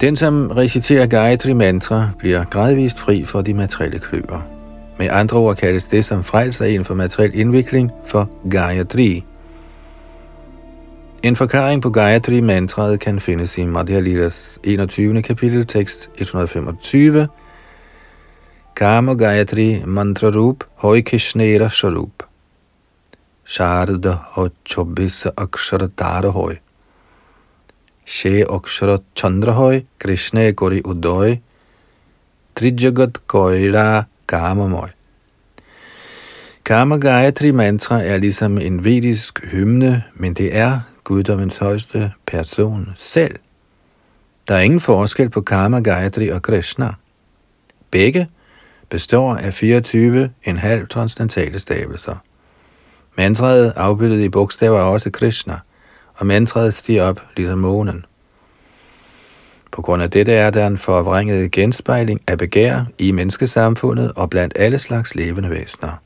Den, som reciterer Gayatri mantra, bliver gradvist fri for de materielle kløver. Med andre ord kaldes det, som frelser en for materiel indvikling, for Gayatri. En forklaring på Gayatri mantraet kan findes i Madhya Lilas 21. kapitel, tekst 125. Kama Gayatri mantra rup hoi Krishnera sharup. Sharda ho chobbis akshara tara hoi. She akshara chandra hoi, Krishna gori udoi. Trijagat koira Kama Kama Gayatri mantra er ligesom en vedisk hymne, men det er guddommens højeste person selv. Der er ingen forskel på Kama Gayatri og Krishna. Begge består af 24,5 transcendentale stavelser. Mantraet afbildet i bogstaver er også Krishna, og mantraet stiger op ligesom månen. På grund af dette er der en forvrænget genspejling af begær i menneskesamfundet og blandt alle slags levende væsener.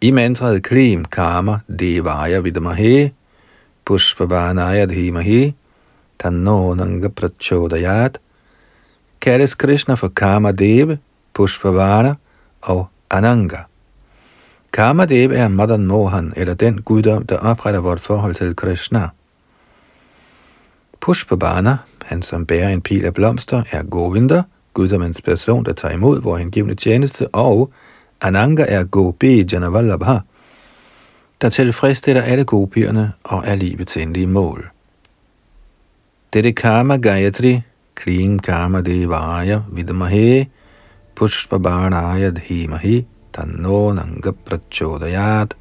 I mantraet Krim Karma Devaya Vidamahe Pushpavanaya Dhimahe Tanno Nanga Prachodayat kaldes Krishna for Karma Deva, Pushpavana og Ananga. Karma er Madan Mohan, eller den guddom, der opretter vort forhold til Krishna. Pushpabana, han som bærer en pil af blomster, er Govinda, guddommens person, der tager imod vor hengivne tjeneste, og Ananga er Gopi Janavallabha, der tilfredsstiller alle gopierne og er livets endelige mål. Dette karma Gayatri, Klim karma devaya vidmahe, pushpabarnaya dhimahi, tanno nanga prachodayat,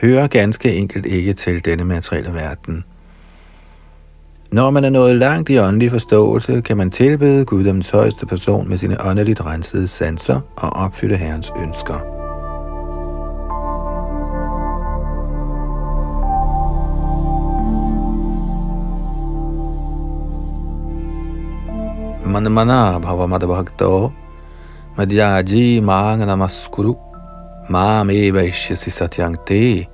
hører ganske enkelt ikke til denne materielle verden – når man er nået langt i åndelig forståelse, kan man tilbede guddoms højeste person med sine åndeligt rensede sanser og opfylde Herrens ønsker. Manmana bhavamadabhakto madhyaji mang namaskuru mam evaishyasi satyang te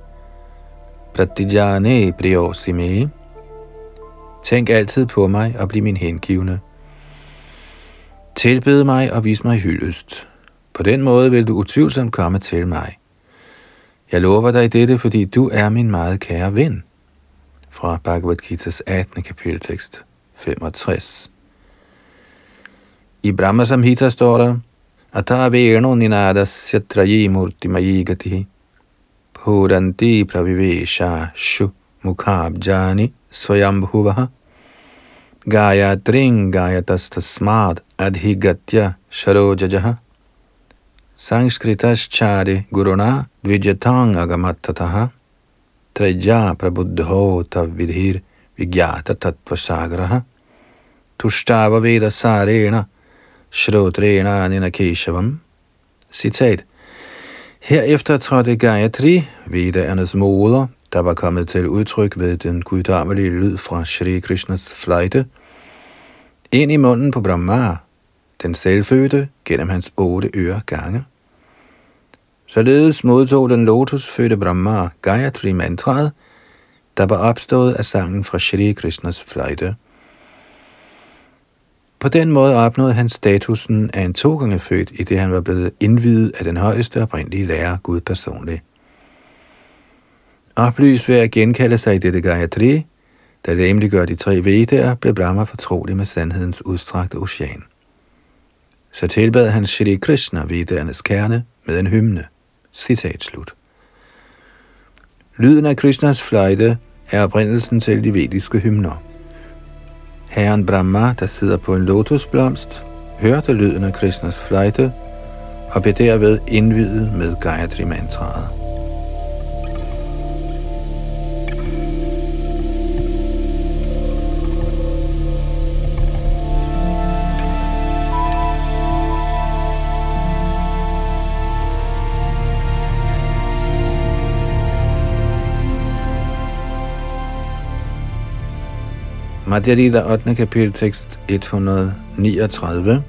pratijane priyosime Tænk altid på mig og bliv min hengivne. Tilbed mig og vis mig hyldest. På den måde vil du utvivlsomt komme til mig. Jeg lover dig dette, fordi du er min meget kære ven. Fra Bhagavad Gita's 18. kapiteltekst 65. I Brahma Samhita står der, Ataveno ninadasya trayi murti mayigati Puranti pravivesha shu mukhabjani swayambhuvaha Gayatring gayatastasmad adhigatya sharojajaha Sanskritas-chari guruna dvijatang agamattataha Traja prabuddho tavidhir vigyata Citat Herefter trådte Gayatri, Vedaernes moder, der var kommet til udtryk ved den guddommelige lyd fra Shri Krishnas fløjte, ind i munden på Brahma, den selvfødte, gennem hans otte øre gange. Således modtog den lotusfødte Brahma Gayatri mantraet, der var opstået af sangen fra Shri Krishnas fløjte. På den måde opnåede han statusen af en to gange født, i det han var blevet indvidet af den højeste oprindelige lærer Gud personligt. Oplyst ved at genkalde sig i dette Gayatri, der nemlig gør de tre vedaer, blev Brahma fortrolig med sandhedens udstrakte ocean. Så tilbad han Shri Krishna vedaernes kerne med en hymne. Citat slut. Lyden af Krishnas fløjte er oprindelsen til de vediske hymner. Herren Brahma, der sidder på en lotusblomst, hørte lyden af Krishnas fløjte og blev derved indvidet med Gayatri-mantraet. Madhya Lila 8. kapitel tekst 139.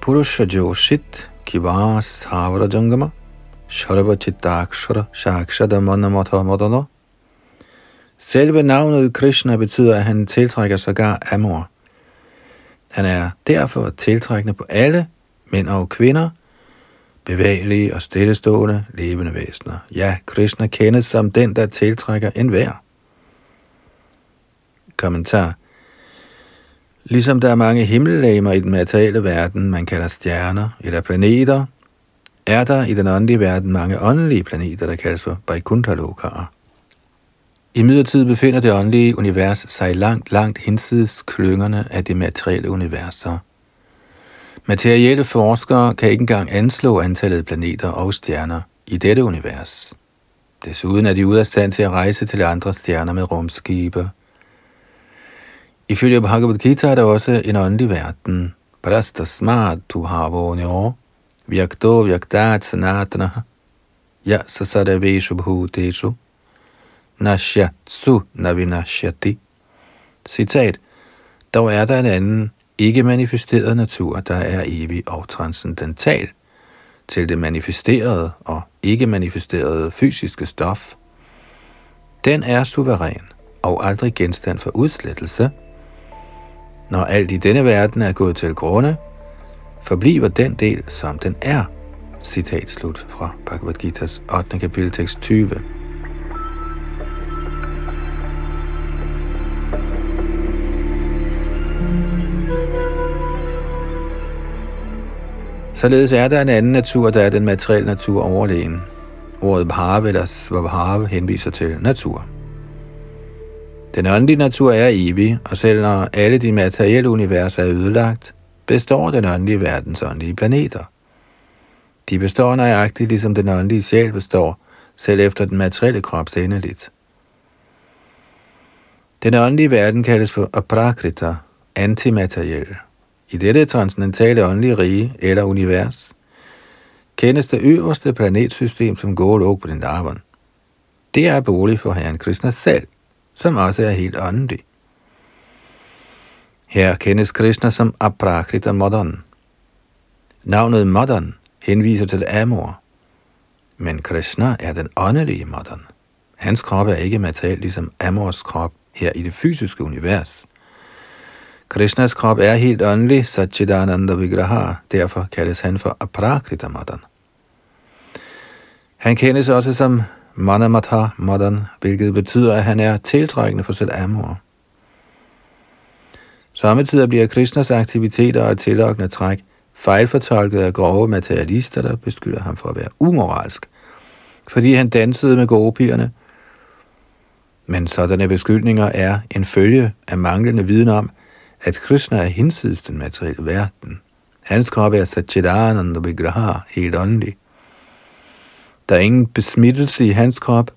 Purusha Joshit Kivas Savra Jangama Sharvachittakshara Shakshada Manamata Madana. Selve navnet Krishna betyder, at han tiltrækker sågar Amor. Han er derfor tiltrækkende på alle mænd og kvinder, bevægelige og stillestående levende væsener. Ja, Krishna kendes som den, der tiltrækker enhver. Kommentar. Ligesom der er mange himmellegemer i den materielle verden, man kalder stjerner eller planeter, er der i den åndelige verden mange åndelige planeter, der kaldes for Vaikuntha-lokarer. I midlertid befinder det åndelige univers sig langt, langt hinsides klyngerne af det materielle universer. Materielle forskere kan ikke engang anslå antallet af planeter og stjerner i dette univers. Desuden er de ude af stand til at rejse til andre stjerner med rumskibe. Ifølge Bhagavad Gita er der også en åndelig verden. Prasta smart tu havonyo, vyakto vyaktat sanatana, ja sasadaveshu bhuteshu, nashyatsu navinashyati. Citat. Dog er der en anden, ikke manifesteret natur, der er evig og transcendental til det manifesterede og ikke manifesterede fysiske stof. Den er suveræn og aldrig genstand for udslettelse. Når alt i denne verden er gået til grunde, forbliver den del, som den er. Citat slut fra Bhagavad Gita's 8. kapitel tekst 20. Således er der en anden natur, der er den materielle natur overlegen. Ordet bhav eller svabhav henviser til natur. Den åndelige natur er evig, og selv når alle de materielle universer er ødelagt, består den åndelige verdens åndelige planeter. De består nøjagtigt, ligesom den åndelige sjæl består, selv efter den materielle krops endeligt. Den åndelige verden kaldes for aprakrita, antimateriel. I dette transcendentale åndelige rige eller univers kendes det øverste planetsystem som Golok på den Darvan. Det er bolig for Herren Krishna selv, som også er helt åndelig. Her kendes Krishna som Aprakrita Madan. Navnet Madan henviser til Amor, men Krishna er den åndelige Madan. Hans krop er ikke materiel ligesom Amors krop her i det fysiske univers. Krishnas krop er helt åndelig, Satchidananda Vigraha, derfor kaldes han for Aprakrita Madan. Han kendes også som Manamata Madan, hvilket betyder, at han er tiltrækkende for selv Amor. Samtidig bliver Krishnas aktiviteter og tillokkende træk fejlfortolket af grove materialister, der beskylder ham for at være umoralsk, fordi han dansede med gopierne. Men sådanne beskyldninger er en følge af manglende viden om, at Krishna er hinsides den materielle verden. Hans krop er Satchidananda Vigraha, helt åndelig. Der er ingen besmittelse i hans krop,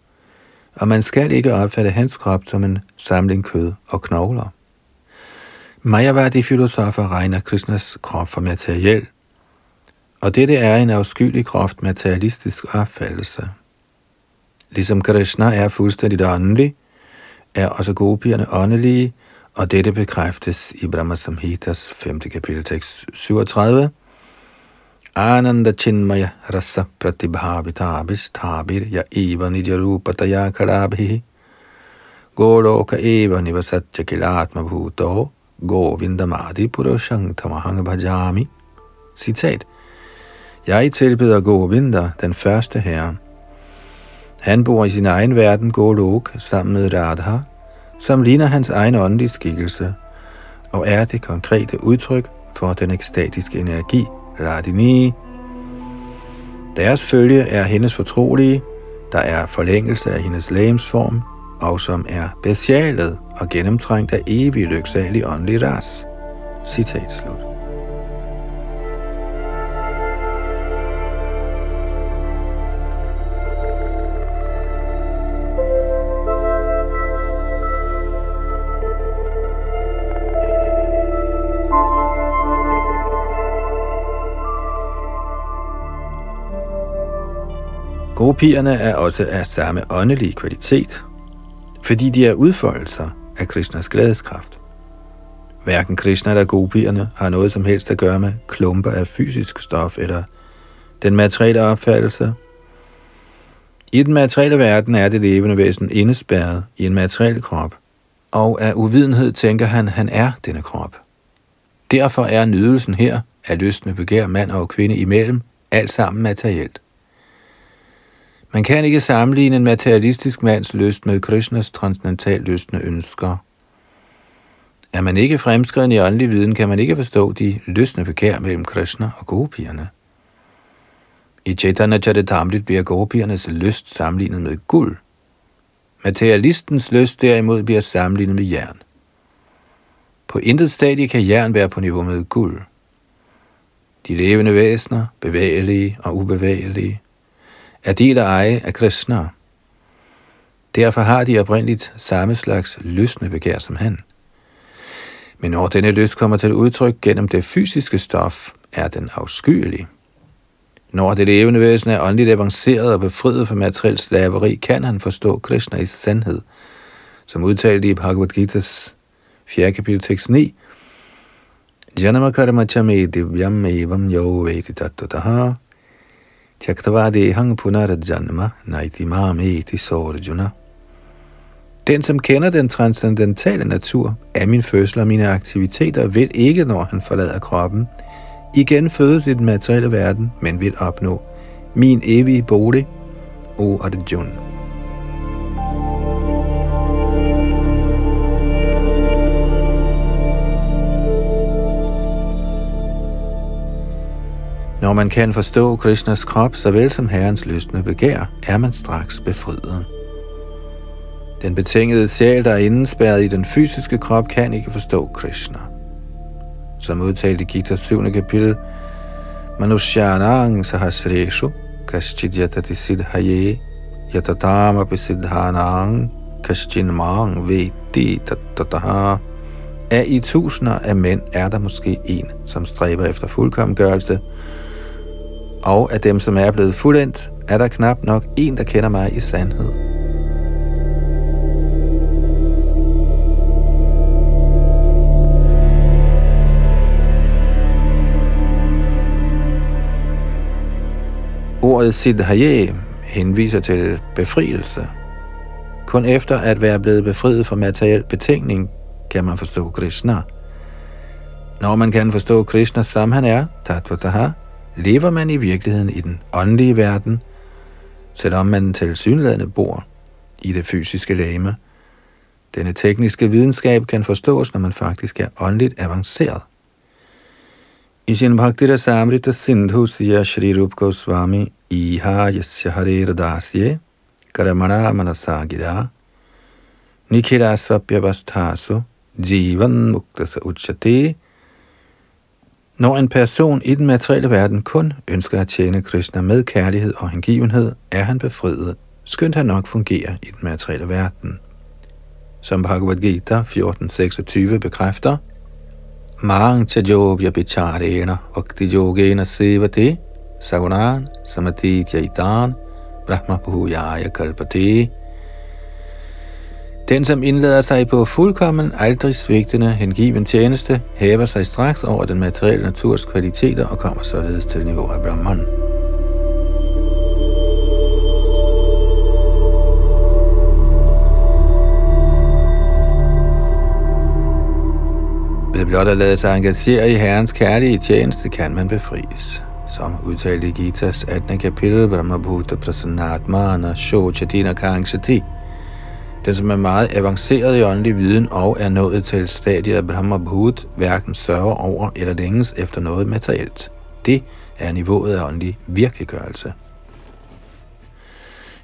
og man skal ikke opfatte hans krop som en samling kød og knogler. Mayavadi-filosofer regner Krishnas krop for materiel, og dette er en afskyelig groft materialistisk opfattelse. Ligesom Krishna er fuldstændig åndelig, er også gopierne åndelige, og dette bekræftes i Brahma Samhitas 5. kapitel tekst 37. Ananda Chinmaya Rasa Pratibhavitabis Tabir Ya Eva Nijarupataya Karabhi Goloka Eva Nivasatya Kilatma Bhuto Govindamadi Purushang Tamahang Bhajami Citat Jeg tilbeder Govinda, den første herre. Han bor i sin egen verden, Golok, sammen med Radha, som ligner hans egen åndelige skikkelse, og er det konkrete udtryk for den ekstatiske energi, Radini. Deres følge er hendes fortrolige, der er forlængelse af hendes lægemsform, og som er besjalet og gennemtrængt af evig lyksalig åndelig ras. Citat slut. Gopierne er også af samme åndelige kvalitet, fordi de er udfoldelser af Krishnas glædeskraft. Hverken Krishna eller gopierne har noget som helst at gøre med klumper af fysisk stof eller den materielle opfattelse. I den materielle verden er det levende væsen indespærret i en materiel krop, og af uvidenhed tænker han, han er denne krop. Derfor er nydelsen her af lysten begær mand og kvinde imellem, alt sammen materielt. Man kan ikke sammenligne en materialistisk mands lyst med Krishnas transcendental lystende ønsker. Er man ikke fremskreden i åndelig viden, kan man ikke forstå de lystende begær mellem Krishna og gopierne. I Chaitanya Charitamrit bliver gopiernes lyst sammenlignet med guld. Materialistens lyst derimod bliver sammenlignet med jern. På intet stadie kan jern være på niveau med guld. De levende væsener, bevægelige og ubevægelige, er del af eje af Krishna. Derfor har de oprindeligt samme slags løsne begær som han. Men når denne lyst kommer til udtryk gennem det fysiske stof, er den afskyelig. Når det levende væsen er åndeligt avanceret og befriet fra materiel slaveri, kan han forstå Krishna i sandhed, som udtalt i Bhagavad Gita's 4. kapitel tekst 9. Janama karma chame divyam evam yo vedi tattataha tyaktavadi hang punarajanma naiti eti sorjuna. Den, som kender den transcendentale natur af min fødsel og mine aktiviteter, vil ikke, når han forlader kroppen, igen fødes i den materielle verden, men vil opnå min evige bolig, O Arjuna. Når man kan forstå Krishnas krop, såvel som Herrens lystende begær, er man straks befriet. Den betingede sjæl, der er indespærret i den fysiske krop, kan ikke forstå Krishna som udtalt i Gita 7. kapitel, Manushyanang sahasreshu kaschid yatati siddhaye yatadama besiddhanang kaschin mang vedi tatataha. Af i tusinder af mænd er der måske en, som stræber efter fuldkommengørelse, og af dem, som er blevet fuldendt, er der knap nok en, der kender mig i sandhed. Ordet Siddhaye henviser til befrielse. Kun efter at være blevet befriet fra materiel betingning, kan man forstå Krishna. Når man kan forstå Krishna som han er, Tatvataha, lever man i virkeligheden i den åndelige verden, selvom man tilsyneladende bor i det fysiske lame. Denne tekniske videnskab kan forstås, når man faktisk er åndeligt avanceret. I sin Bhakti Samrita Sindhu siger Shri Rup Goswami Iha Yasya harir Dasye Karamana Manasagida Nikhila Sapyavastasu Jivan Muktasa Uchate når en person i den materielle verden kun ønsker at tjene Krishna med kærlighed og hengivenhed, er han befriet, skønt han nok fungerer i den materielle verden. Som Bhagavad Gita 14.26 bekræfter, Mang chajobhya bicharena bhakti yogena sevate sagunan samadhi jaitan brahma bhujaya kalpate. Den, som indlader sig på fuldkommen, aldrig svigtende, hengiven tjeneste, hæver sig straks over den materielle naturs kvaliteter og kommer således til niveau af Brahman. Ved blot at lade sig engagere i Herrens kærlige tjeneste, kan man befries. Som udtalte i Gitas 18. kapitel, Brahma Bhuta Prasannatmana Shochatina Kangshati. Den, som er meget avanceret i åndelig viden og er nået til stadiet af Brahma Bhut, hverken sørger over eller længes efter noget materielt. Det er niveauet af åndelig virkeliggørelse.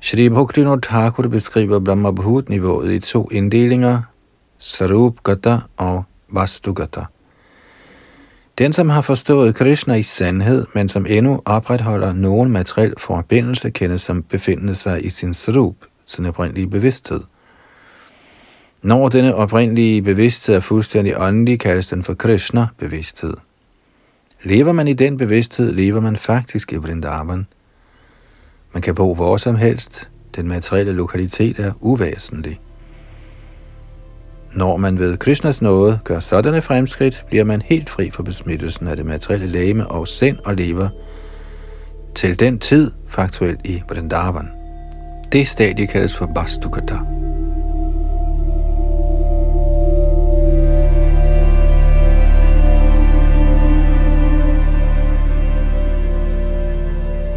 Shri Bhaktivinoda Thakur beskriver Brahma Bhut-niveauet i to inddelinger, Sarup Gata og Vastugata. Den, som har forstået Krishna i sandhed, men som endnu opretholder nogen materiel forbindelse, kendes som befindende sig i sin sarup, sin oprindelige bevidsthed. Når denne oprindelige bevidsthed er fuldstændig åndelig, kaldes den for Krishna-bevidsthed. Lever man i den bevidsthed, lever man faktisk i Vrindavan. Man kan bo hvor som helst. Den materielle lokalitet er uvæsentlig. Når man ved Krishnas nåde gør sådanne fremskridt, bliver man helt fri for besmittelsen af det materielle læme og sind og lever til den tid faktuelt i Vrindavan. Det stadie kaldes for Bastukata.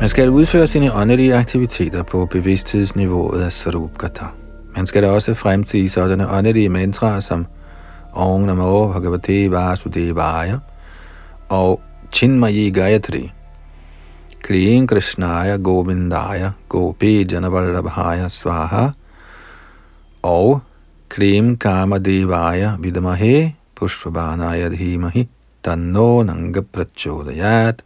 Man skal udføre sine åndelige aktiviteter på bevidsthedsniveauet af Sarupgata. Man skal da også fremtige sådanne åndelige mantraer som Om Namo Bhagavate Vasudevaya og Chinmayi Gayatri. Kriyen Krishnaya Govindaya Gopi Janavallabhaya Swaha og Krim Kama Devaya Vidamahe Pushpabanaya Dhimahi Tanno Nanga Prachodayat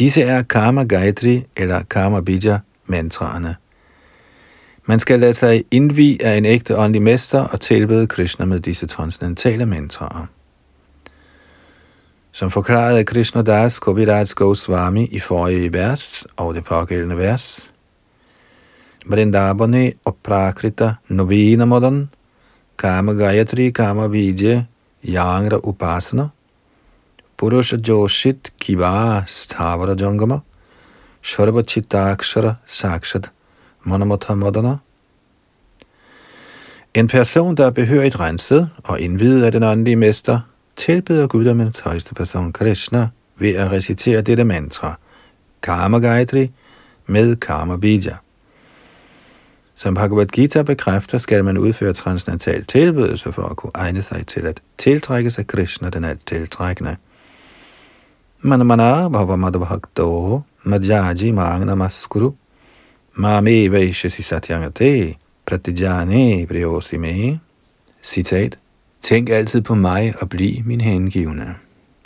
Disse er Karma Gayatri eller Karma Bija mantraerne. Man skal lade sig indvi af en ægte åndelig mester og tilbede Krishna med disse transcendentale mantraer. Som forklaret af Krishna Das Kaviraj Goswami i forrige vers og det pågældende vers, Vrindabane og Prakrita Novina Modan, Kama Gayatri Kama Vidya Yangra Upasana, Purusha Joshit Kiva Stavara Jangama, Sharva Chitakshara Sakshat Manamata Madana. En person, der er behørigt renset og indvidet af den åndelige mester, tilbeder guddommens højeste person Krishna ved at recitere dette mantra, Karma Gayatri, med Karma Bija. Som Bhagavad Gita bekræfter, skal man udføre transcendental tilbedelse for at kunne egne sig til at tiltrække sig Krishna, den alt tiltrækkende. Manamana bhava madhvakto madhyaji magna maskuru mame vaishasi satyangate pratijane priyosime. Citat. Tænk altid på mig og bliv min hengivne.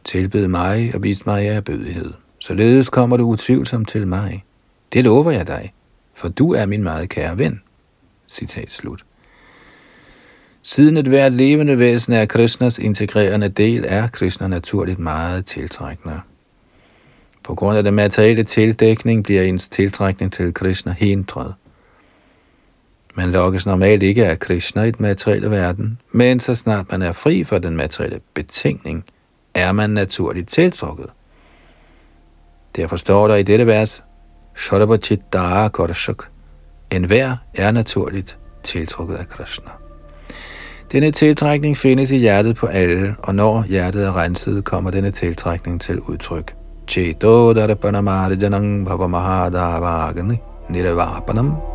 Tilbed mig og vis mig af bødighed. Således kommer du utvivlsomt til mig. Det lover jeg dig, for du er min meget kære ven. Citat slut. Siden et hvert levende væsen er Krishnas integrerende del, er Krishna naturligt meget tiltrækkende. På grund af den materielle tildækning bliver ens tiltrækning til Krishna hindret. Man lokkes normalt ikke af Krishna i den materielle verden, men så snart man er fri for den materielle betingning, er man naturligt tiltrukket. Derfor står der i dette vers, Sharabachittara Korshak. En hver er naturligt tiltrukket af Krishna. Denne tiltrækning findes i hjertet på alle, og når hjertet er renset, kommer denne tiltrækning til udtryk. Cheto darpanamari janang bhavamahadavagani nirvapanam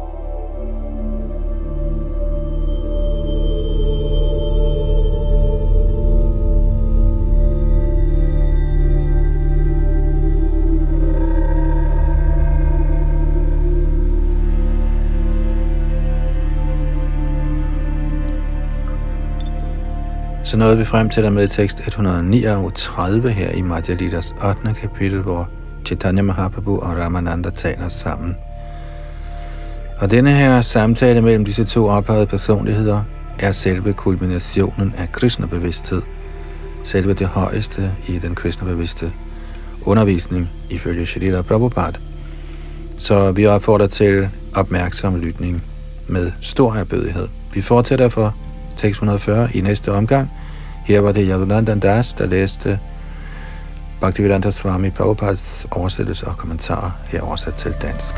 Så nåede vi frem til der med tekst 139 her i Madhya Lidas 8. kapitel, hvor Chaitanya Mahaprabhu og Ramananda taler sammen. Og denne her samtale mellem disse to ophøjede personligheder er selve kulminationen af Krishna-bevidsthed, selve det højeste i den kristne bevidste undervisning ifølge Shrita Prabhupada. Så vi opfordrer til opmærksom lytning med stor erbødighed. Vi fortsætter for tekst 140 i næste omgang. Her var det Yadunandan Das, der læste Bhaktivedanta Swami Prabhupads oversættelse og kommentarer her oversat til dansk.